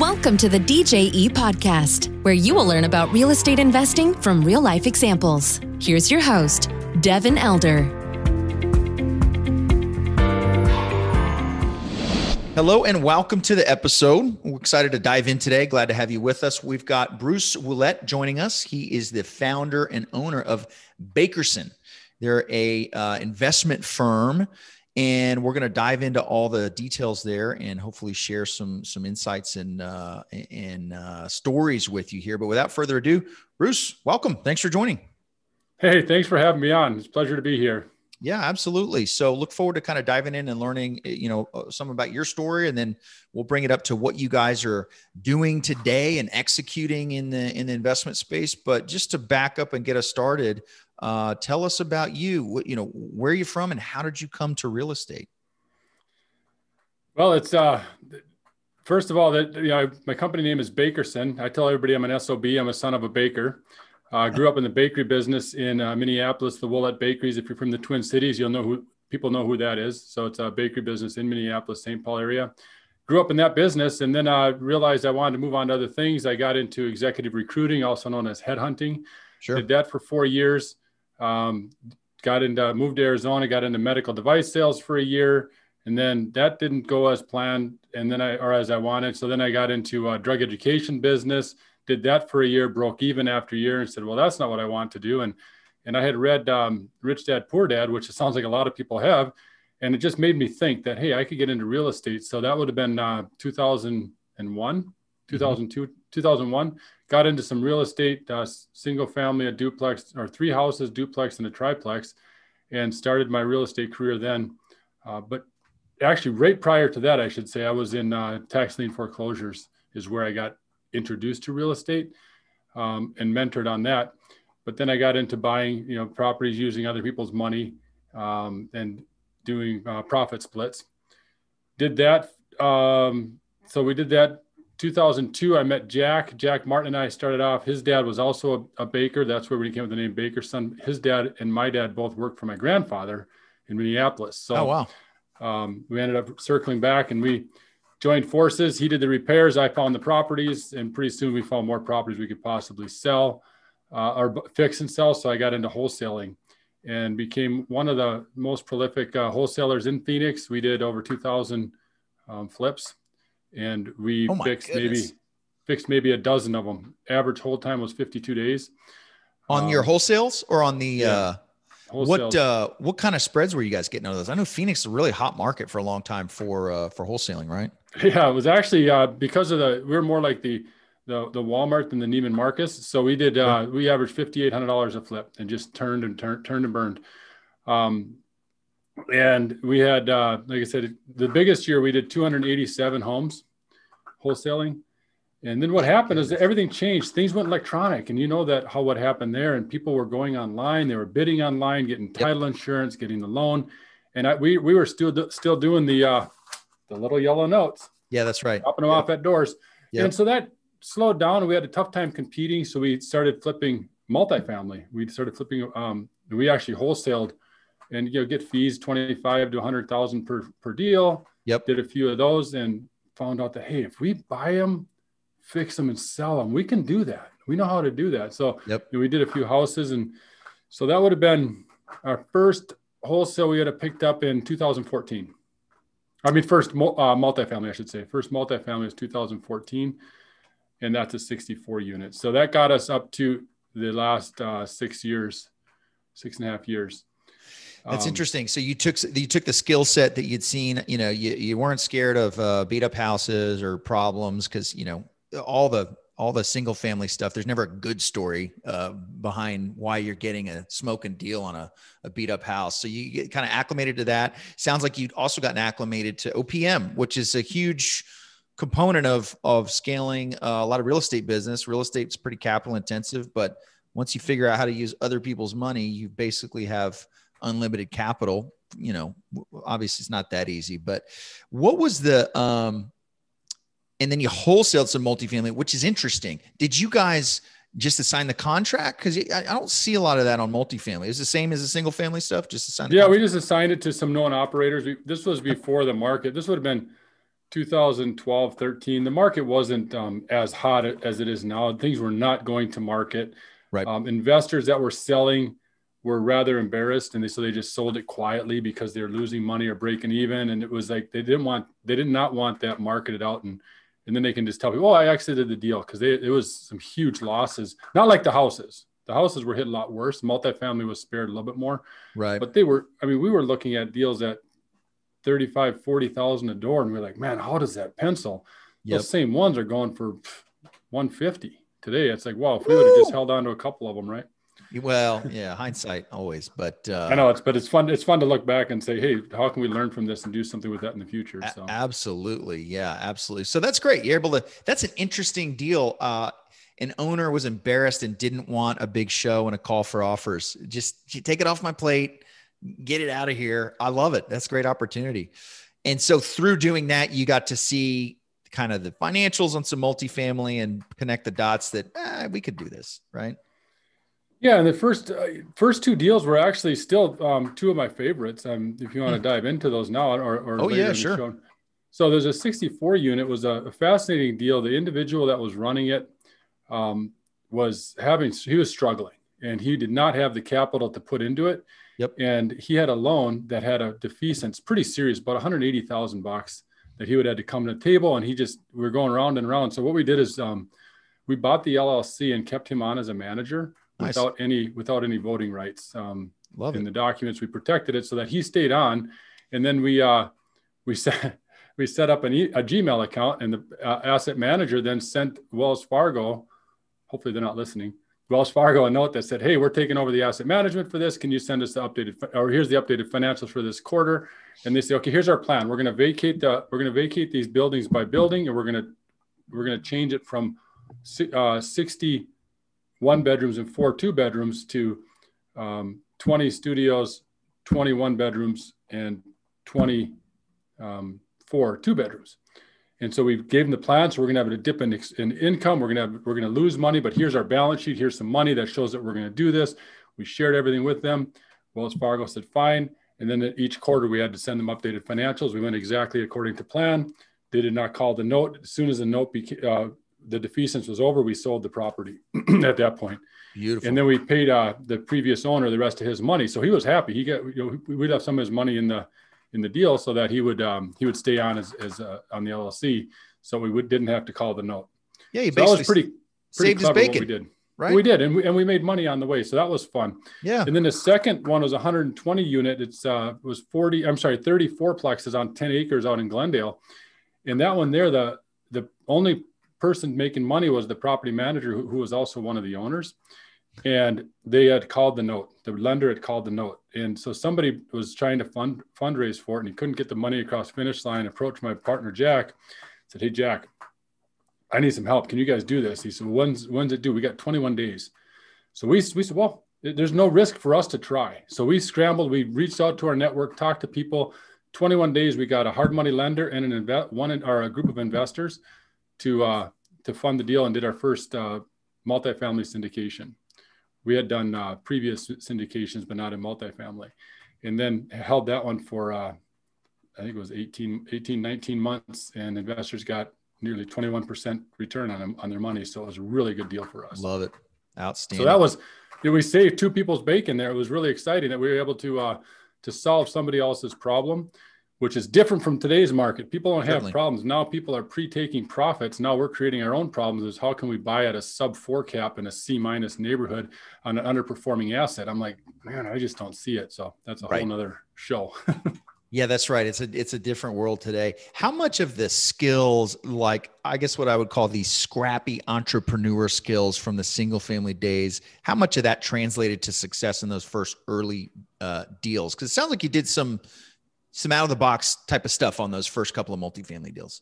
Welcome to the DJE podcast, where you will learn about real estate investing from real life examples. Here's your host, Devin Elder. Hello and welcome to the episode. We're excited to dive in today. Glad to have you with us. We've got Bruce Wuollet joining us. He is the founder and owner of Bakerson. They're a uh, investment firm and we're going to dive into all the details there and hopefully share some some insights and uh, and uh, stories with you here. But without further ado, Bruce, welcome. Thanks for joining. Hey, thanks for having me on. It's a pleasure to be here. Yeah, absolutely. So look forward to kind of diving in and learning, eh, you know, uh, some about your story, and then we'll bring it up to what you guys are doing today and executing in the in the investment space. But just to back up and get us started, uh, tell us about you. What, you know, where are you from, and how did you come to real estate? Well, it's uh, first of all that you know my company name is Bakerson. I tell everybody I'm an SOB. I'm a son of a baker. I uh, grew up in the bakery business in uh, Minneapolis, the Wuollet Bakeries. If you're from the Twin Cities, you'll know who people know who that is. So it's a bakery business in Minneapolis, St. Paul area. Grew up in that business, and then I realized I wanted to move on to other things. I got into executive recruiting, also known as headhunting. Sure. Did that for four years. Um, got into moved to Arizona, got into medical device sales for a year, and then that didn't go as planned, and then I or as I wanted. So then I got into a drug education business, did that for a year, broke even after a year, and said, "Well, that's not what I want to do." And and I had read um, Rich Dad Poor Dad, which it sounds like a lot of people have, and it just made me think that hey, I could get into real estate. So that would have been uh, 2001, 2002, mm-hmm. 2001 got into some real estate, uh, single family, a duplex, or three houses, duplex, and a triplex, and started my real estate career then. Uh, but actually, right prior to that, I should say, I was in uh, tax lien foreclosures, is where I got introduced to real estate um, and mentored on that. But then I got into buying, you know, properties using other people's money um, and doing uh, profit splits. Did that. Um, so we did that 2002, I met Jack. Jack Martin and I started off. His dad was also a, a, baker. That's where we came with the name Bakerson. His dad and my dad both worked for my grandfather in Minneapolis. So, oh, wow. Um, we ended up circling back and we joined forces. He did the repairs. I found the properties, and pretty soon we found more properties we could possibly sell uh, or fix and sell. So I got into wholesaling and became one of the most prolific uh, wholesalers in Phoenix. We did over 2,000 um, flips and we oh fixed goodness. maybe fixed maybe a dozen of them. Average hold time was 52 days. On um, your wholesales or on the yeah, uh what uh what kind of spreads were you guys getting out of those? I know Phoenix is a really hot market for a long time for uh for wholesaling, right? Yeah, it was actually uh because of the we are more like the the the Walmart than the Neiman Marcus. So we did uh we averaged fifty eight hundred dollars a flip and just turned and turned turned and burned. Um and we had uh, like i said the biggest year we did 287 homes wholesaling and then what happened is everything changed things went electronic and you know that how what happened there and people were going online they were bidding online getting title yep. insurance getting the loan and I, we, we were still still doing the uh, the little yellow notes yeah that's right dropping them yep. off at doors yep. and so that slowed down and we had a tough time competing so we started flipping multifamily we started flipping um, we actually wholesaled and you know get fees 25 to 100,000 per per deal. Yep. Did a few of those and found out that hey, if we buy them, fix them and sell them, we can do that. We know how to do that. So yep. We did a few houses and so that would have been our first wholesale we had picked up in 2014. I mean, first uh, multifamily, I should say. First multifamily was 2014, and that's a 64 unit. So that got us up to the last uh, six years, six and a half years. That's um, interesting. So you took you took the skill set that you'd seen. You know, you, you weren't scared of uh, beat up houses or problems because you know all the all the single family stuff. There's never a good story uh, behind why you're getting a smoking deal on a, a beat up house. So you get kind of acclimated to that. Sounds like you'd also gotten acclimated to OPM, which is a huge component of of scaling uh, a lot of real estate business. Real estate's pretty capital intensive, but once you figure out how to use other people's money, you basically have unlimited capital you know obviously it's not that easy but what was the um and then you wholesaled some multifamily which is interesting. Did you guys just assign the contract? Because I, don't see a lot of that on multifamily. Is the same as the single family stuff? Just assign yeah we just assigned it to some known operators we, this was before the market. This would have been 2012, 13, the market wasn't um, as hot as it is now. Things were not going to market. Right. Um, investors that were selling were rather embarrassed, and they so they just sold it quietly because they're losing money or breaking even. And it was like they didn't want they did not want that marketed out, and and then they can just tell people, oh, I exited the deal because it was some huge losses. Not like the houses. The houses were hit a lot worse. Multifamily was spared a little bit more. Right. But they were. I mean, we were looking at deals at 35, 40,000 a door. And we are like, man, how does that pencil? Yep. Those same ones are going for 150 today. It's like, wow, if we would have just held on to a couple of them, right? Well, yeah, hindsight always, but uh, I know it's, but it's fun. It's fun to look back and say, Hey, how can we learn from this and do something with that in the future? So absolutely. Yeah, absolutely. So that's great. You're able to, that's an interesting deal. Uh, an owner was embarrassed and didn't want a big show and a call for offers. Just take it off my plate get it out of here. I love it. That's a great opportunity. And so through doing that, you got to see kind of the financials on some multifamily and connect the dots that eh, we could do this, right? Yeah, and the first uh, first two deals were actually still um, two of my favorites. Um, if you want to hmm. dive into those now, or, or oh yeah, sure. So there's a 64 unit was a, a, fascinating deal. The individual that was running it um, was having he was struggling, and he did not have the capital to put into it. Yep. And he had a loan that had a defeasance, pretty serious, about 180,000 bucks that he would have to come to the table. And he just, we were going around and around. So what we did is um, we bought the LLC and kept him on as a manager nice. without any, without any voting rights. Um, Love in it. the documents, we protected it so that he stayed on. And then we, uh, we set, we set up an e- a Gmail account and the uh, asset manager then sent Wells Fargo, hopefully they're not listening, Wells Fargo a note that said, "Hey, we're taking over the asset management for this. Can you send us the updated or here's the updated financials for this quarter?" And they say, "Okay, here's our plan. We're going to vacate the we're going to vacate these buildings by building, and we're going to we're going to change it from uh, 61 bedrooms and four two bedrooms to um, 20 studios, 21 bedrooms, and 24 um, two bedrooms." And so we gave them the plan. So we're going to have a dip in, in income. We're going to have, we're going to lose money, but here's our balance sheet. Here's some money that shows that we're going to do this. We shared everything with them. Wells Fargo said, fine. And then each quarter we had to send them updated financials. We went exactly according to plan. They did not call the note. As soon as the note became, uh, the defeasance was over, we sold the property at that point. Beautiful. And then we paid uh, the previous owner the rest of his money. So he was happy. He got, you know, we'd have some of his money in the, in the deal so that he would um, he would stay on as, as uh, on the LLC, so we would, didn't have to call the note. Yeah, he so that was pretty, pretty saved his bacon. we did. Right. We did, and we, and we made money on the way, so that was fun. Yeah. And then the second one was 120 unit. It's uh was 40. I'm sorry, 34 plexes on 10 acres out in Glendale, and that one there, the the only person making money was the property manager who, who was also one of the owners. And they had called the note the lender had called the note. And so somebody was trying to fund fundraise for it and he couldn't get the money across finish line approached my partner jack said hey jack i need some help. Can you guys do this? He said when's when's it due? We got 21 days. So we, we said well there's no risk for us to try. So we scrambled we reached out to our network talked to people. 21 days we got a hard money lender and an invest one or a group of investors to uh to fund the deal and did our first uh multifamily syndication we had done uh, previous syndications, but not in multifamily. And then held that one for, uh, I think it was 18, 18, 19 months, and investors got nearly 21% return on, on their money. So it was a really good deal for us. Love it. Outstanding. So that was, know, we saved two people's bacon there. It was really exciting that we were able to, uh, to solve somebody else's problem which is different from today's market. People don't have problems. Now people are pre-taking profits. Now we're creating our own problems is how can we buy at a sub four cap in a C minus neighborhood on an underperforming asset? I'm like, man, I just don't see it. So that's a right. whole nother show. yeah, that's right. It's a it's a different world today. How much of the skills, like I guess what I would call these scrappy entrepreneur skills from the single family days, how much of that translated to success in those first early uh, deals? Because it sounds like you did some some out of the box type of stuff on those first couple of multifamily deals?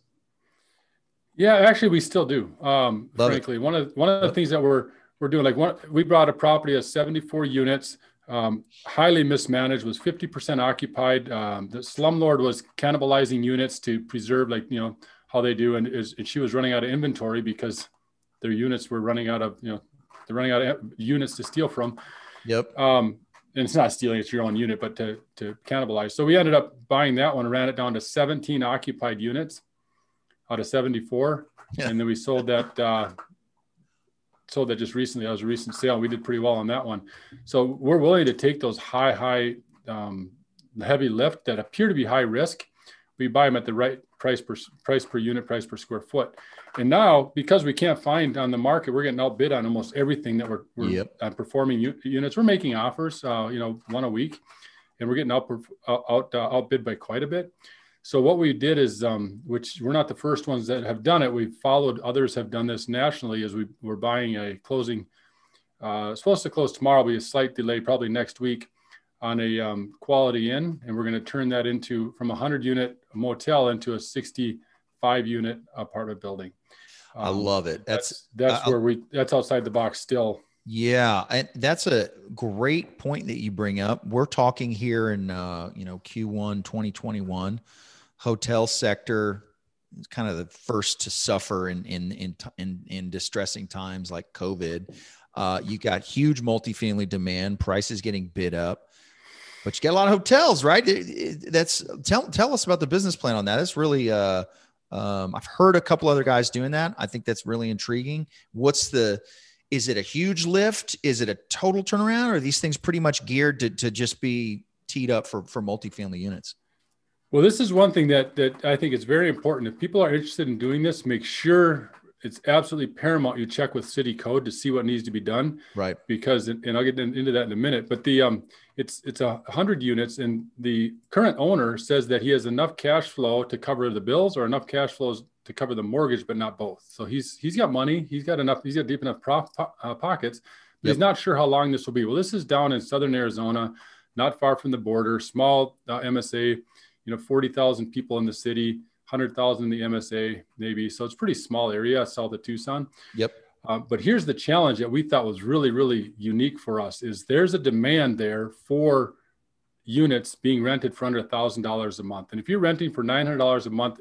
Yeah, actually, we still do. Um, Love frankly, it. one of one of the things that we're we're doing, like one, we brought a property of 74 units, um, highly mismanaged, was 50% occupied. Um, the slumlord was cannibalizing units to preserve, like you know how they do, and, is, and she was running out of inventory because their units were running out of you know they're running out of units to steal from. Yep. Um, and it's not stealing, it's your own unit, but to, to cannibalize. So we ended up buying that one, ran it down to 17 occupied units. out of 74. Yeah. And then we sold that, uh, sold that just recently. That was a recent sale. We did pretty well on that one. So we're willing to take those high, high, um, heavy lift that appear to be high risk. We buy them at the right price per price per unit, price per square foot. And now, because we can't find on the market, we're getting outbid on almost everything that we're, we're yep. on performing u- units. We're making offers, uh, you know, one a week, and we're getting out out uh, outbid by quite a bit. So what we did is, um, which we're not the first ones that have done it. We've followed others have done this nationally. As we we're buying a closing, uh, supposed to close tomorrow, be a slight delay, probably next week, on a um, quality inn, and we're going to turn that into from a hundred unit motel into a sixty-five unit apartment building. Um, I love it. That's that's, that's uh, where we that's outside the box still. Yeah, and that's a great point that you bring up. We're talking here in uh, you know Q1 2021 hotel sector is kind of the first to suffer in in in in, in distressing times like COVID. Uh, you got huge multifamily demand, prices getting bid up, but you get a lot of hotels, right? That's tell tell us about the business plan on that. It's really uh, um, I've heard a couple other guys doing that. I think that's really intriguing. What's the is it a huge lift? Is it a total turnaround? Or are these things pretty much geared to, to just be teed up for, for multifamily units? Well, this is one thing that, that I think is very important. If people are interested in doing this, make sure it's absolutely paramount you check with city code to see what needs to be done. Right. Because, and I'll get into that in a minute, but the, um, it's, it's a hundred units and the current owner says that he has enough cash flow to cover the bills or enough cash flows to cover the mortgage, but not both. So he's he's got money, he's got enough, he's got deep enough prof, uh, pockets. Yep. He's not sure how long this will be. Well, this is down in southern Arizona, not far from the border, small uh, MSA. You know, forty thousand people in the city, hundred thousand in the MSA, maybe. So it's pretty small area south of Tucson. Yep. Uh, but here's the challenge that we thought was really, really unique for us: is there's a demand there for units being rented for under thousand dollars a month. And if you're renting for nine hundred dollars a month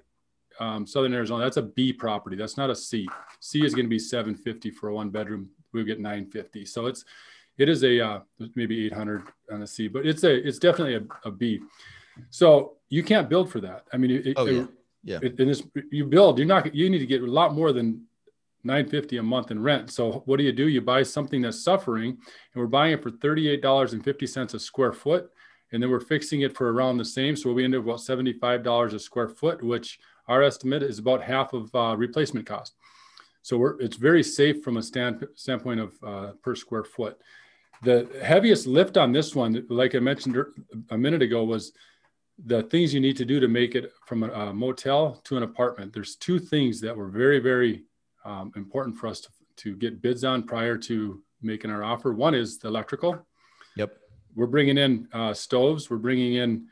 um, Southern Arizona, that's a B property. That's not a C. C is going to be 750 for a one bedroom. We'll get 950. So it's, it is a, uh, maybe 800 on a C, but it's a, it's definitely a, a B. So you can't build for that. I mean, it, oh, yeah. Yeah. And this, you build, you're not, you need to get a lot more than 950 a month in rent. So what do you do? You buy something that's suffering and we're buying it for $38.50 a square foot. And then we're fixing it for around the same. So we end up about $75 a square foot, which our estimate is about half of uh, replacement cost. So we're, it's very safe from a stand, standpoint of uh, per square foot. The heaviest lift on this one, like I mentioned er, a minute ago, was the things you need to do to make it from a, a motel to an apartment. There's two things that were very, very um, important for us to, to get bids on prior to making our offer. One is the electrical. Yep. We're bringing in uh, stoves. We're bringing in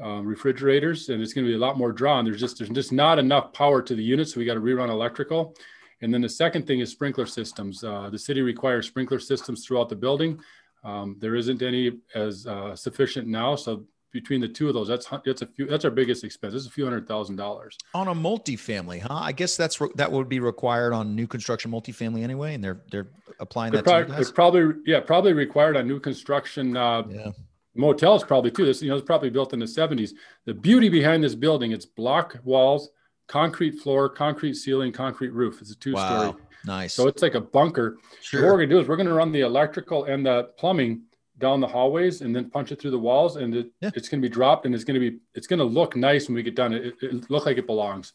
um, refrigerators, and it's going to be a lot more drawn. There's just there's just not enough power to the unit, so we got to rerun electrical. And then the second thing is sprinkler systems. Uh, the city requires sprinkler systems throughout the building. Um, there isn't any as uh, sufficient now, so between the two of those, that's that's a few. That's our biggest expense. It's a few hundred thousand dollars on a multifamily, huh? I guess that's that would be required on new construction multifamily anyway, and they're they're applying they're that. Probably, probably yeah, probably required on new construction. Uh, yeah motels probably too. This, you know, it's probably built in the 70s. The beauty behind this building, it's block walls, concrete floor, concrete ceiling, concrete roof. It's a two-story. Wow. Nice. So it's like a bunker. Sure. What we're gonna do is we're gonna run the electrical and the plumbing down the hallways and then punch it through the walls and it, yeah. it's going to be dropped and it's going to be it's going to look nice when we get done it, it, look like it belongs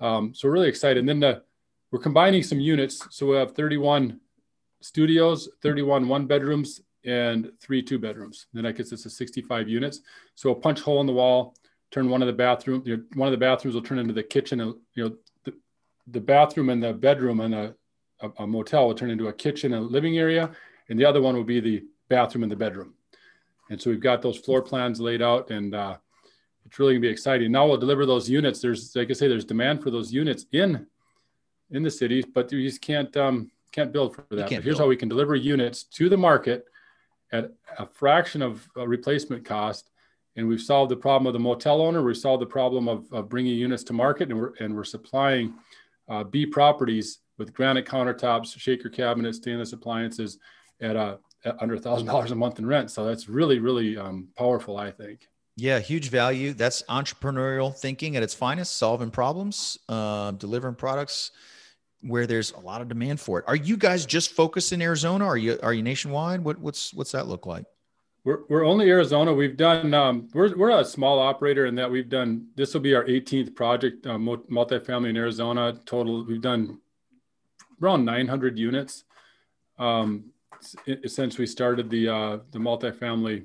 um, so we're really excited and then the, we're combining some units so we have 31 studios 31 one bedrooms and three two bedrooms. Then that gets us to 65 units. So a punch hole in the wall, turn one of the bathroom, you know, one of the bathrooms will turn into the kitchen. And, you know, the, the bathroom and the bedroom and a, a, a, motel will turn into a kitchen and living area. And the other one will be the bathroom and the bedroom. And so we've got those floor plans laid out and uh, it's really gonna be exciting. Now we'll deliver those units. There's, like I say, there's demand for those units in, in the cities, but you just can't, um, can't build for that. Here's build. how we can deliver units to the market at a fraction of a replacement cost. And we've solved the problem of the motel owner. We've solved the problem of, of bringing units to market, and we're, and we're supplying uh, B properties with granite countertops, shaker cabinets, stainless appliances at, a, under a thousand dollars a month in rent. So that's really, really um, powerful, I think. Yeah, huge value. That's entrepreneurial thinking at its finest, solving problems, uh, delivering products where there's a lot of demand for it. Are you guys just focused in Arizona? Are you are you nationwide? What what's what's that look like? We're, we're only Arizona. We've done, um, we're, we're a small operator in that we've done, this will be our 18th project, uh, multifamily in Arizona total. We've done around 900 units um, since we started the, uh, the multifamily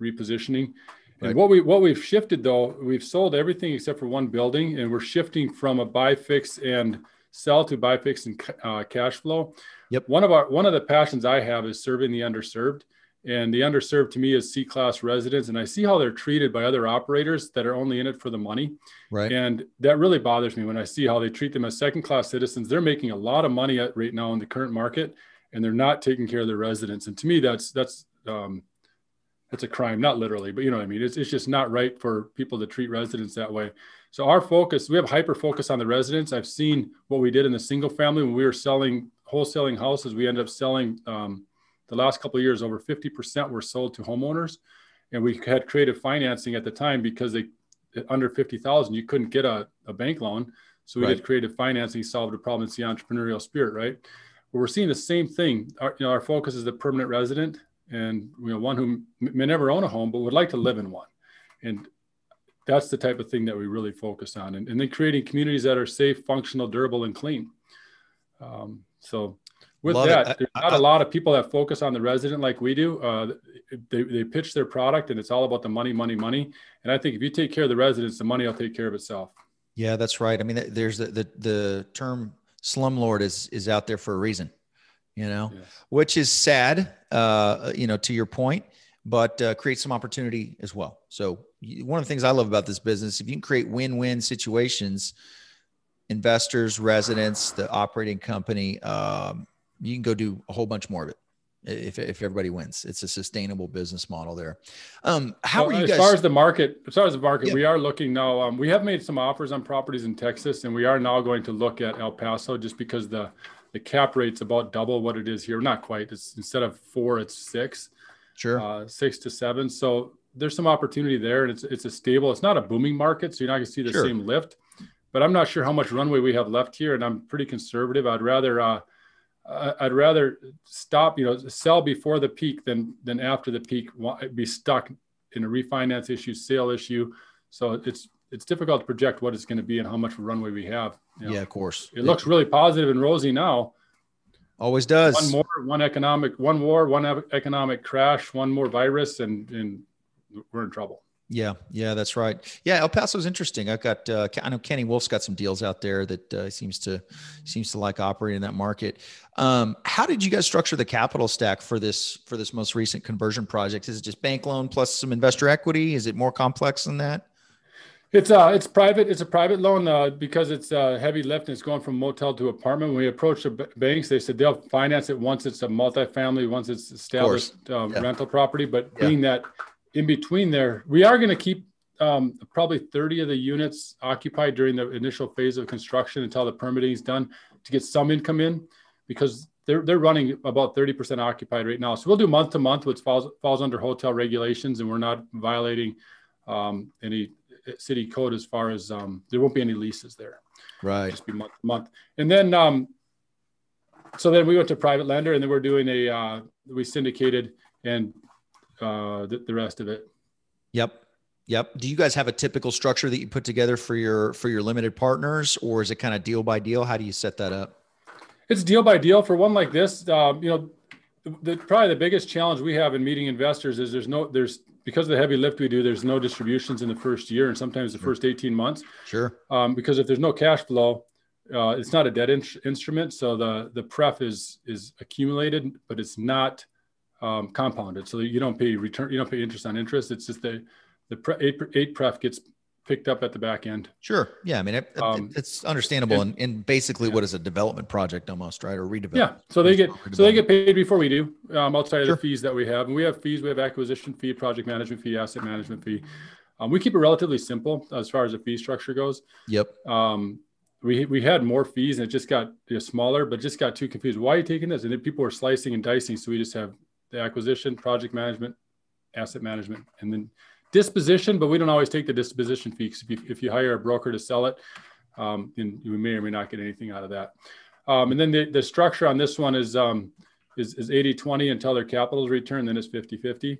repositioning. Right. And what we what we've shifted though, we've sold everything except for one building, and we're shifting from a buy fix and sell to buy fix and uh, cash flow. Yep. One of our one of the passions I have is serving the underserved, and the underserved to me is C class residents, and I see how they're treated by other operators that are only in it for the money. Right. And that really bothers me when I see how they treat them as second class citizens. They're making a lot of money at, right now in the current market, and they're not taking care of their residents. And to me, that's that's um, that's a crime, not literally, but you know what I mean. It's, it's just not right for people to treat residents that way. So our focus, we have hyper focus on the residents. I've seen what we did in the single family when we were selling wholesaling houses. We ended up selling um, the last couple of years over 50% were sold to homeowners, and we had creative financing at the time because they under 50,000 you couldn't get a, a bank loan. So we right. did creative financing, solved a problem. It's the entrepreneurial spirit, right? But we're seeing the same thing. Our, you know, our focus is the permanent resident and you know one who may never own a home but would like to live in one. And that's the type of thing that we really focus on and, and then creating communities that are safe functional durable and clean. Um, so with Love that there's not a lot of people that focus on the resident like we do. Uh, they, they pitch their product and it's all about the money money money. And i think if you take care of the residents the money will take care of itself. Yeah that's right. I mean there's the the, the term slumlord is is out there for a reason you know, yes. which is sad, uh, you know, to your point, but uh, create some opportunity as well. So one of the things I love about this business, if you can create win-win situations, investors, residents, the operating company, um, you can go do a whole bunch more of it. If, if everybody wins, it's a sustainable business model there. Um, how well, are you as far as the market? As far as the market, yeah. we are looking now. Um, we have made some offers on properties in Texas, and we are now going to look at El Paso just because the the cap rate's about double what it is here. Not quite. It's instead of four, it's six. Sure. Uh, six to seven. So there's some opportunity there, and it's it's a stable. It's not a booming market, so you're not going to see the sure. same lift. But I'm not sure how much runway we have left here, and I'm pretty conservative. I'd rather uh, I'd rather stop, you know, sell before the peak than than after the peak. Be stuck in a refinance issue, sale issue. So it's it's difficult to project what it's going to be and how much runway we have. You know, yeah, of course. It looks really positive and rosy now. Always does. One more, one economic, one war, one economic crash, one more virus, and and we're in trouble. Yeah, yeah, that's right. Yeah, El Paso is interesting. I've got uh, I know Kenny Wolf's got some deals out there that uh, seems to seems to like operating in that market. Um, how did you guys structure the capital stack for this for this most recent conversion project? Is it just bank loan plus some investor equity? Is it more complex than that? It's uh, it's private. It's a private loan uh, because it's uh, heavy lift and it's going from motel to apartment. When we approached the banks, they said they'll finance it once it's a multifamily, once it's established um, yeah. rental property. But yeah. being that in between there, we are going to keep um, probably 30 of the units occupied during the initial phase of construction until the permitting is done to get some income in, because they're they're running about 30% occupied right now. So we'll do month to month, which falls falls under hotel regulations, and we're not violating um, any city code as far as um, there won't be any leases there. Right. Just be month to month. And then, um, so then we went to private lender and then we're doing a, uh, we syndicated and uh, the, the rest of it. Yep. Yep. Do you guys have a typical structure that you put together for your for your limited partners, or is it kind of deal by deal? How do you set that up? It's deal by deal for one like this. Um, you know, the, the, probably the biggest challenge we have in meeting investors is there's no there's because of the heavy lift we do, there's no distributions in the first year and sometimes the first 18 months. Sure. Um, because if there's no cash flow, uh, it's not a debt in- instrument. So the, the pref is, is accumulated, but it's not um, compounded. So you don't pay return, you don't pay interest on interest. It's just the, the pre- eight, eight pref gets picked up at the back end. Sure. Yeah. I mean, it, um, it's understandable and, and, basically yeah. what is a development project almost, right? Or redevelopment. Yeah. So they get, so they get paid before we do um, outside sure. of the fees that we have. And we have fees, we have acquisition fee, project management fee, asset management fee. Um, we keep it relatively simple as far as the fee structure goes. Yep. Um, we, we had more fees and it just got you know, smaller, but just got too confused. Why are you taking this? And then people were slicing and dicing. So we just have the acquisition, project management, asset management, and then disposition, but we don't always take the disposition fee. If you, if you hire a broker to sell it, um, and you may or may not get anything out of that. Um, and then the, the structure on this one is, um, is, is 80, 20 until their capital is returned, then it's 50, 50.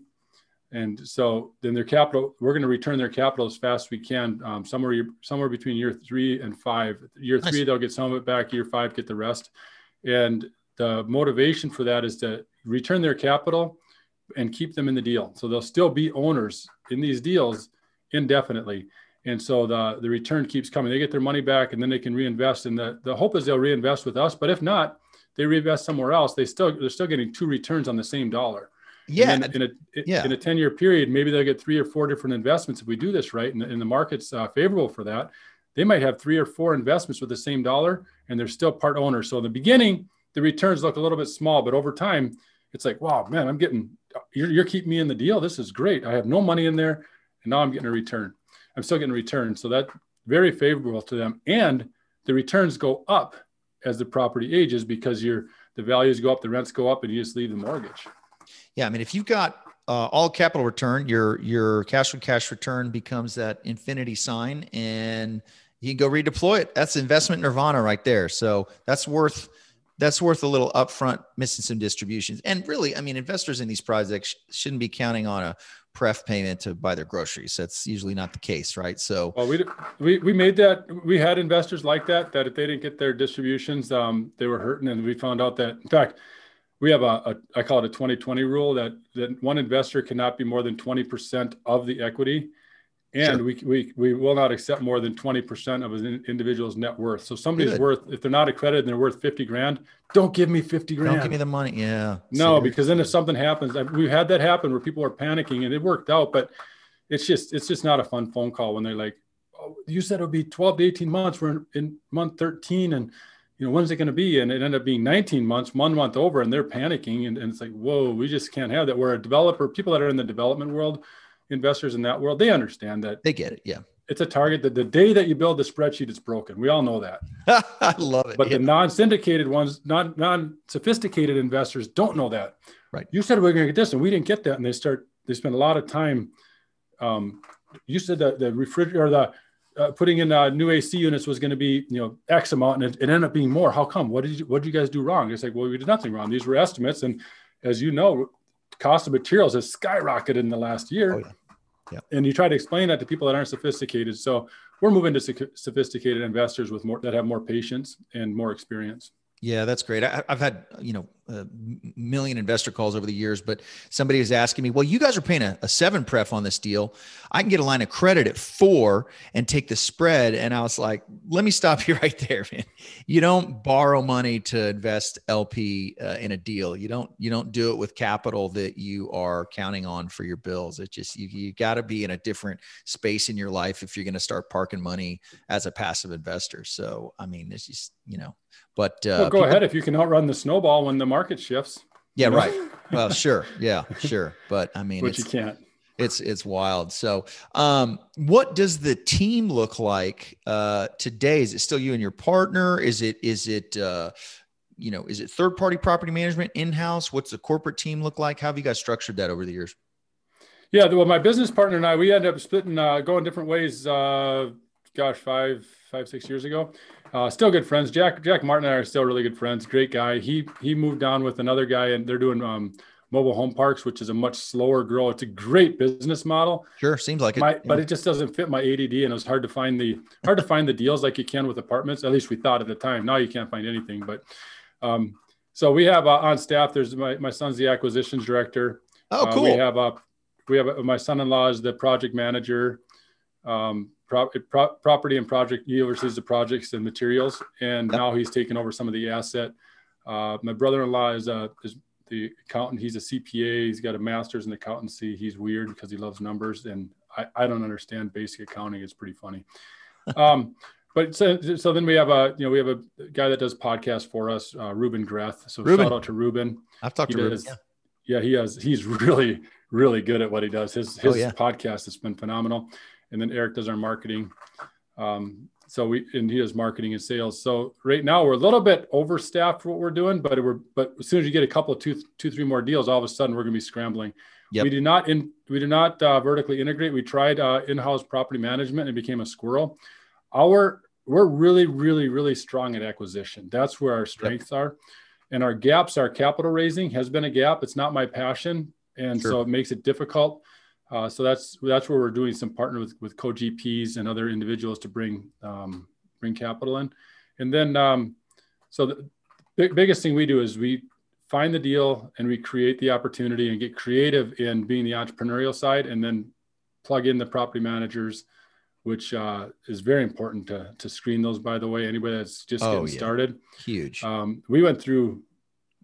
And so then their capital, we're going to return their capital as fast as we can, um, somewhere, somewhere between year three and five. Year three, nice. they'll get some of it back. Year five, get the rest. And the motivation for that is to return their capital and keep them in the deal. So they'll still be owners in these deals indefinitely. And so the, the return keeps coming. They get their money back and then they can reinvest. And the, the hope is they'll reinvest with us. But if not, they reinvest somewhere else. They still they're still getting two returns on the same dollar. Yeah. in a yeah. in a 10 year period, maybe they'll get three or four different investments if we do this right and, and the market's uh, favorable for that. They might have three or four investments with the same dollar and they're still part owners. So in the beginning, the returns look a little bit small, but over time, it's like, wow, man, I'm getting you're, you're keeping me in the deal. This is great. I have no money in there, and now I'm getting a return. I'm still getting a return. So that very favorable to them. And the returns go up as the property ages because your the values go up, the rents go up, and you just leave the mortgage. Yeah, I mean, if you've got uh, all capital return, your your cash on cash return becomes that infinity sign, and you can go redeploy it. That's investment nirvana right there. So that's worth that's worth a little upfront missing some distributions. And really, I mean, investors in these projects shouldn't be counting on a pref payment to buy their groceries. That's usually not the case, right? So, well, we we we made that. We had investors like that that if they didn't get their distributions, um, they were hurting, and we found out that in fact. We have a, a I call it a 2020 rule that, that one investor cannot be more than 20% of the equity and sure. we, we, we will not accept more than 20% of an individual's net worth. So somebody's Good. worth, if they're not accredited and they're worth 50 grand, don't give me 50 grand. Don't give me the money. Yeah. No, Seriously. because then if something happens, we've had that happen where people are panicking and it worked out, but it's just, it's just not a fun phone call when they're like, oh, you said it would be 12 to 18 months. We're in, in month 13 and you know, when's it going to be? And it ended up being 19 months, one month over, and they're panicking. And, and it's like, whoa, we just can't have that. We're a developer, people that are in the development world, investors in that world, they understand that. They get it. Yeah. It's a target that the day that you build the spreadsheet, it's broken. We all know that. I love it. But yeah. the non-syndicated ones, non non-sophisticated investors don't know that. Right. You said we are going to get this, and we didn't get that, and they start. They spend a lot of time. Um, you said that the refrigerator or the uh, putting in uh, new AC units was going to be, you know, X amount, and it, it, ended up being more. How come? What did you What did you guys do wrong? It's like, well, we did nothing wrong. These were estimates, and as you know, cost of materials has skyrocketed in the last year. Oh, yeah. Yeah. And you try to explain that to people that aren't sophisticated. So we're moving to sophisticated investors with more that have more patience and more experience. Yeah, that's great. I, have had you know a million investor calls over the years, but somebody is asking me, "Well, you guys are paying a, a, seven pref on this deal. I can get a line of credit at four and take the spread." And I was like, "Let me stop you right there, man. You don't borrow money to invest LP uh, in a deal. You don't you don't do it with capital that you are counting on for your bills. It just you you got to be in a different space in your life if you're going to start parking money as a passive investor. So, I mean, it's just you know." But uh, well, go people, ahead if you can outrun the snowball when the market shifts. Yeah, you know? right. Well, sure. Yeah, sure. But I mean, but you can't. It's it's wild. So, um, what does the team look like uh, today? Is it still you and your partner? Is it is it uh, you know is it third party property management in house? What's the corporate team look like? How have you guys structured that over the years? Yeah, well, my business partner and I, we ended up splitting, uh, going different ways. Uh, gosh, five, five, six years ago. Uh, still good friends. Jack Jack Martin and I are still really good friends. Great guy. He he moved on with another guy, and they're doing um, mobile home parks, which is a much slower grow. It's a great business model. Sure, seems like it. My, But it just doesn't fit my ADD, and it was hard to find the hard to find the deals like you can with apartments. At least we thought at the time. Now you can't find anything. But um, so we have uh, on staff. There's my my son's the acquisitions director. Oh, cool. Uh, we have a we have a, my son-in-law is the project manager. Um, pro, pro, property and project. He oversees the projects and materials, and yep. now he's taken over some of the asset. Uh, my brother-in-law is, uh, is the accountant. He's a CPA. He's got a master's in accountancy. He's weird because he loves numbers, and I, I don't understand basic accounting. It's pretty funny. Um, but so, so then we have a you know we have a guy that does podcasts for us, uh, Ruben Greth. So Ruben. shout out to Ruben. I've talked he to does, Ruben. Yeah. yeah, he has. He's really really good at what he does. His his oh, yeah. podcast has been phenomenal and then Eric does our marketing. Um, so we and he does marketing and sales. So right now we're a little bit overstaffed for what we're doing, but we're but as soon as you get a couple of two two three more deals, all of a sudden we're going to be scrambling. Yep. We do not in we do not uh, vertically integrate. We tried uh, in-house property management and became a squirrel. Our we're really, really, really strong at acquisition. That's where our strengths yep. are. And our gaps, our capital raising has been a gap. It's not my passion. And sure. so it makes it difficult. Uh, so that's that's where we're doing some partner with with co-GPs and other individuals to bring um, bring capital in, and then um, so the big, biggest thing we do is we find the deal and we create the opportunity and get creative in being the entrepreneurial side, and then plug in the property managers, which uh, is very important to to screen those. By the way, anybody that's just oh, getting yeah. started, huge. Um, we went through.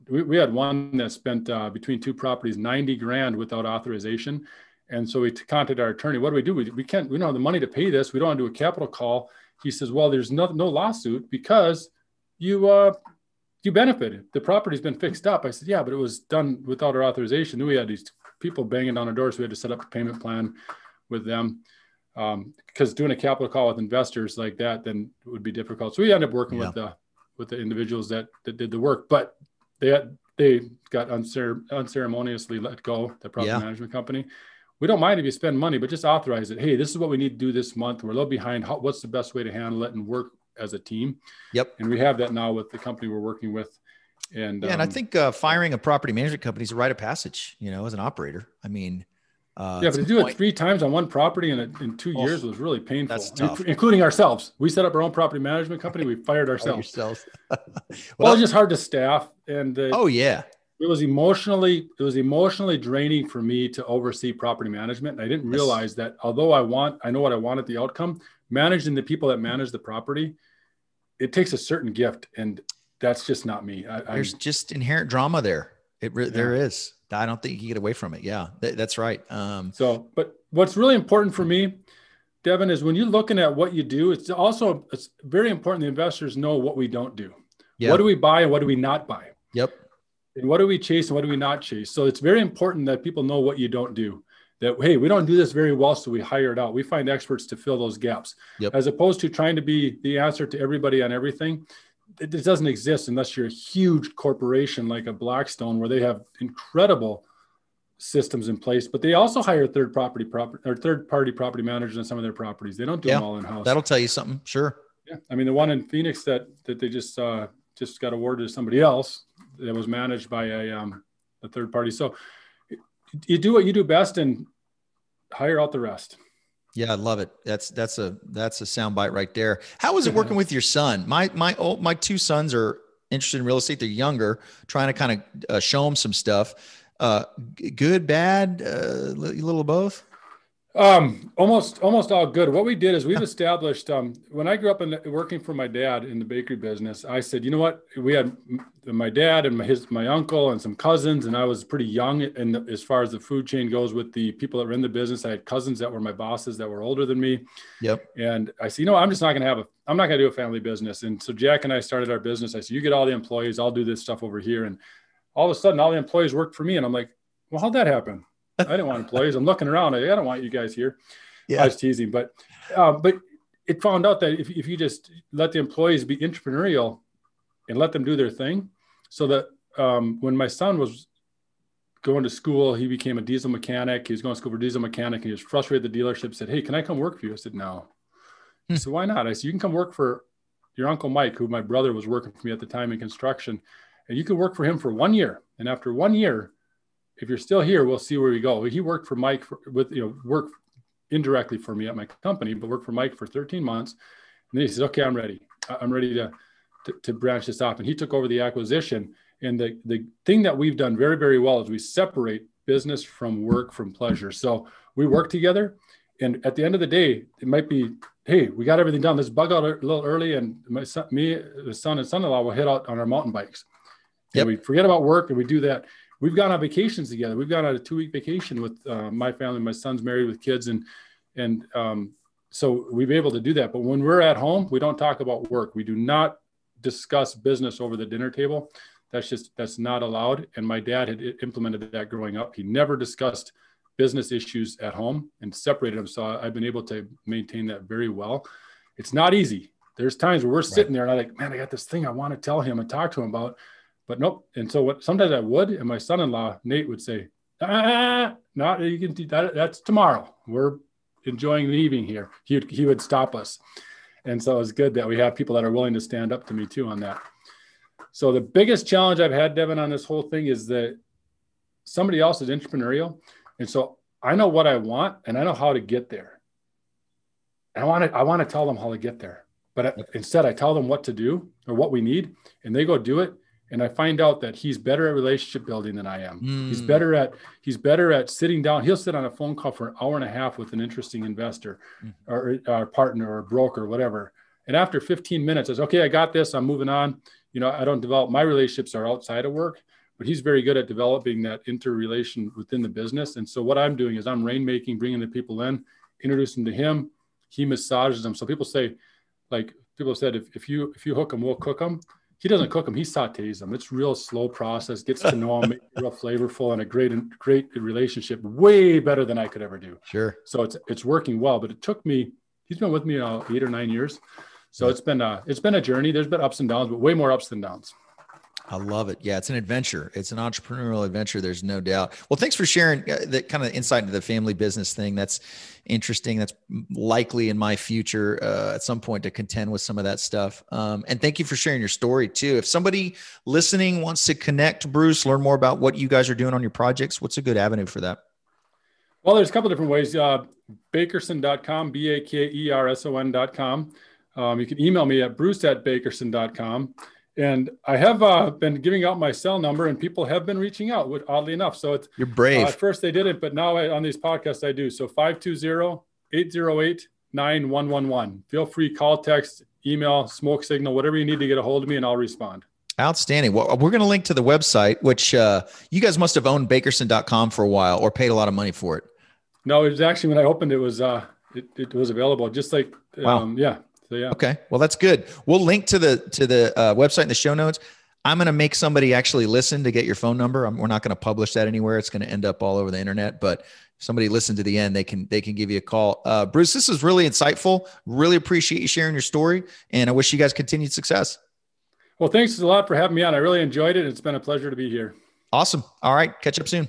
We, we had one that spent uh, between two properties 90 grand without authorization and so we contacted our attorney. What do we do? We, we can't, we don't have the money to pay this. We don't want to do a capital call. He says, well, there's no, no lawsuit because you, uh, you benefited. The property's been fixed up. I said, yeah, but it was done without our authorization. Then we had these people banging down our doors. So we had to set up a payment plan with them. Um, because doing a capital call with investors like that, then it would be difficult. So we ended up working yeah. with the, with the individuals that, that did the work, but they had, they got uncere- unceremoniously let go, the property yeah. management company we don't mind if you spend money, but just authorize it. Hey, this is what we need to do this month. We're a little behind. How, what's the best way to handle it and work as a team? Yep. And we have that now with the company we're working with. And yeah, um, and I um, think uh, firing a property management company is a rite of passage. You know, as an operator. I mean, uh, yeah, but to do point. it three times on one property in, a, in two oh, years was really painful, including ourselves. We set up our own property management company. We fired ourselves. well, well, it's just hard to staff. And uh, oh yeah, it was emotionally it was emotionally draining for me to oversee property management. And I didn't realize that although I want I know what I want at the outcome, managing the people that manage the property, it takes a certain gift, and that's just not me. I, There's I'm, just inherent drama there. It yeah. there is. I don't think you can get away from it. Yeah, th- that's right. Um, so, but what's really important for me, Devin, is when you're looking at what you do, it's also it's very important the investors know what we don't do. Yep. What do we buy and what do we not buy? Yep and what do we chase and what do we not chase? So it's very important that people know what you don't do that hey we don't do this very well so we hire it out. We find experts to fill those gaps. Yep. as opposed to trying to be the answer to everybody on everything it, it doesn't exist unless you're a huge corporation like a blackstone where they have incredible systems in place but they also hire third property property or third party property managers on some of their properties. They don't do yeah, them all in house that'll tell you something sure. Yeah. I mean the one in phoenix that that they just uh just got awarded to somebody else that was managed by a, um, a third party. So you do what you do best and hire out the rest. Yeah, I love it. That's that's a that's a soundbite right there. How is it working with your son? My my old, my two sons are interested in real estate. They're younger, trying to kind of uh, show them some stuff. Uh, good, bad, uh, little of both. Um, almost, almost all good. What we did is we've established. Um, when I grew up in working for my dad in the bakery business, I said, you know what? We had my dad and my, his my uncle and some cousins, and I was pretty young. And as far as the food chain goes, with the people that were in the business, I had cousins that were my bosses that were older than me. Yep. And I said, you know, I'm just not going to have a. I'm not going to do a family business. And so Jack and I started our business. I said, you get all the employees. I'll do this stuff over here. And all of a sudden, all the employees worked for me, and I'm like, well, how'd that happen? I didn't want employees. I'm looking around. I, I don't want you guys here. Yeah. I was teasing, but uh, but it found out that if, if you just let the employees be entrepreneurial and let them do their thing, so that um, when my son was going to school, he became a diesel mechanic. He was going to school for diesel mechanic. And he was frustrated at the dealership. Said, "Hey, can I come work for you?" I said, "No." Hmm. Said, "Why not?" I said, "You can come work for your uncle Mike, who my brother was working for me at the time in construction, and you could work for him for one year. And after one year, if you're still here, we'll see where we go. He worked for Mike for, with, you know, worked indirectly for me at my company, but worked for Mike for 13 months. And then he says, okay, I'm ready. I'm ready to, to, to branch this off. And he took over the acquisition. And the, the thing that we've done very, very well is we separate business from work from pleasure. So we work together. And at the end of the day, it might be, hey, we got everything done. Let's bug out a little early. And my son, me, the son and son-in-law will hit out on our mountain bikes. Yep. And we forget about work and we do that we've gone on vacations together. We've gone on a two week vacation with uh, my family. My son's married with kids, and and um, so we've been able to do that. But when we're at home, we don't talk about work. We do not discuss business over the dinner table. That's just that's not allowed. And my dad had implemented that growing up. He never discussed business issues at home and separated them. So I've been able to maintain that very well. It's not easy. There's times where we're sitting there and I'm like, man, I got this thing I want to tell him and talk to him about but nope. And so what sometimes I would, and my son-in-law Nate would say, ah, not you can do that. That's tomorrow. We're enjoying the evening here. He would, he would stop us. And so it's good that we have people that are willing to stand up to me too on that. So the biggest challenge I've had, Devin, on this whole thing is that somebody else is entrepreneurial. And so I know what I want and I know how to get there. And I want to, I want to tell them how to get there. But instead I tell them what to do or what we need and they go do it and I find out that he's better at relationship building than I am. Mm. He's hmm. better at he's better at sitting down. He'll sit on a phone call for an hour and a half with an interesting investor mm. or, or partner or broker or whatever. And after 15 minutes, I says, okay, I got this. I'm moving on. You know, I don't develop my relationships are outside of work, but he's very good at developing that interrelation within the business. And so what I'm doing is I'm rainmaking, bringing the people in, introducing them to him. He massages them. So people say, like people have said, if, if you if you hook them, we'll cook them he doesn't cook them; he sautés them. It's real slow process. Gets to know them, real flavorful, and a great, great relationship. Way better than I could ever do. Sure. So it's it's working well, but it took me. He's been with me now eight or nine years, so it's been a it's been a journey. There's been ups and downs, but way more ups than downs. I love it. Yeah, it's an adventure. It's an entrepreneurial adventure. There's no doubt. Well, thanks for sharing uh, that kind of insight into the family business thing. That's interesting. That's likely in my future uh, at some point to contend with some of that stuff. Um, and thank you for sharing your story too. If somebody listening wants to connect, Bruce, learn more about what you guys are doing on your projects, what's a good avenue for that? Well, there's a couple different ways. Uh, bakerson.com, B A K E R S O N.com. Um, you can email me at bruce at bakerson.com. And I have uh, been giving out my cell number, and people have been reaching out. which, Oddly enough, so it's you're brave. Uh, at first, they did it, but now I, on these podcasts, I do. So 520-808-9111. Feel free, call, text, email, smoke signal, whatever you need to get a hold of me, and I'll respond. Outstanding. Well, we're going to link to the website, which uh, you guys must have owned Bakerson.com for a while or paid a lot of money for it. No, it was actually when I opened it was uh, it, it was available. Just like wow. um, yeah, so yeah. Okay. Well, that's good. We'll link to the to the uh, website in the show notes. I'm going to make somebody actually listen to get your phone number. I'm, we're not going to publish that anywhere. It's going to end up all over the internet. But somebody listen to the end, they can they can give you a call. Uh, Bruce, this is really insightful. Really appreciate you sharing your story, and I wish you guys continued success. Well, thanks a lot for having me on. I really enjoyed it. It's been a pleasure to be here. Awesome. All right. Catch up soon.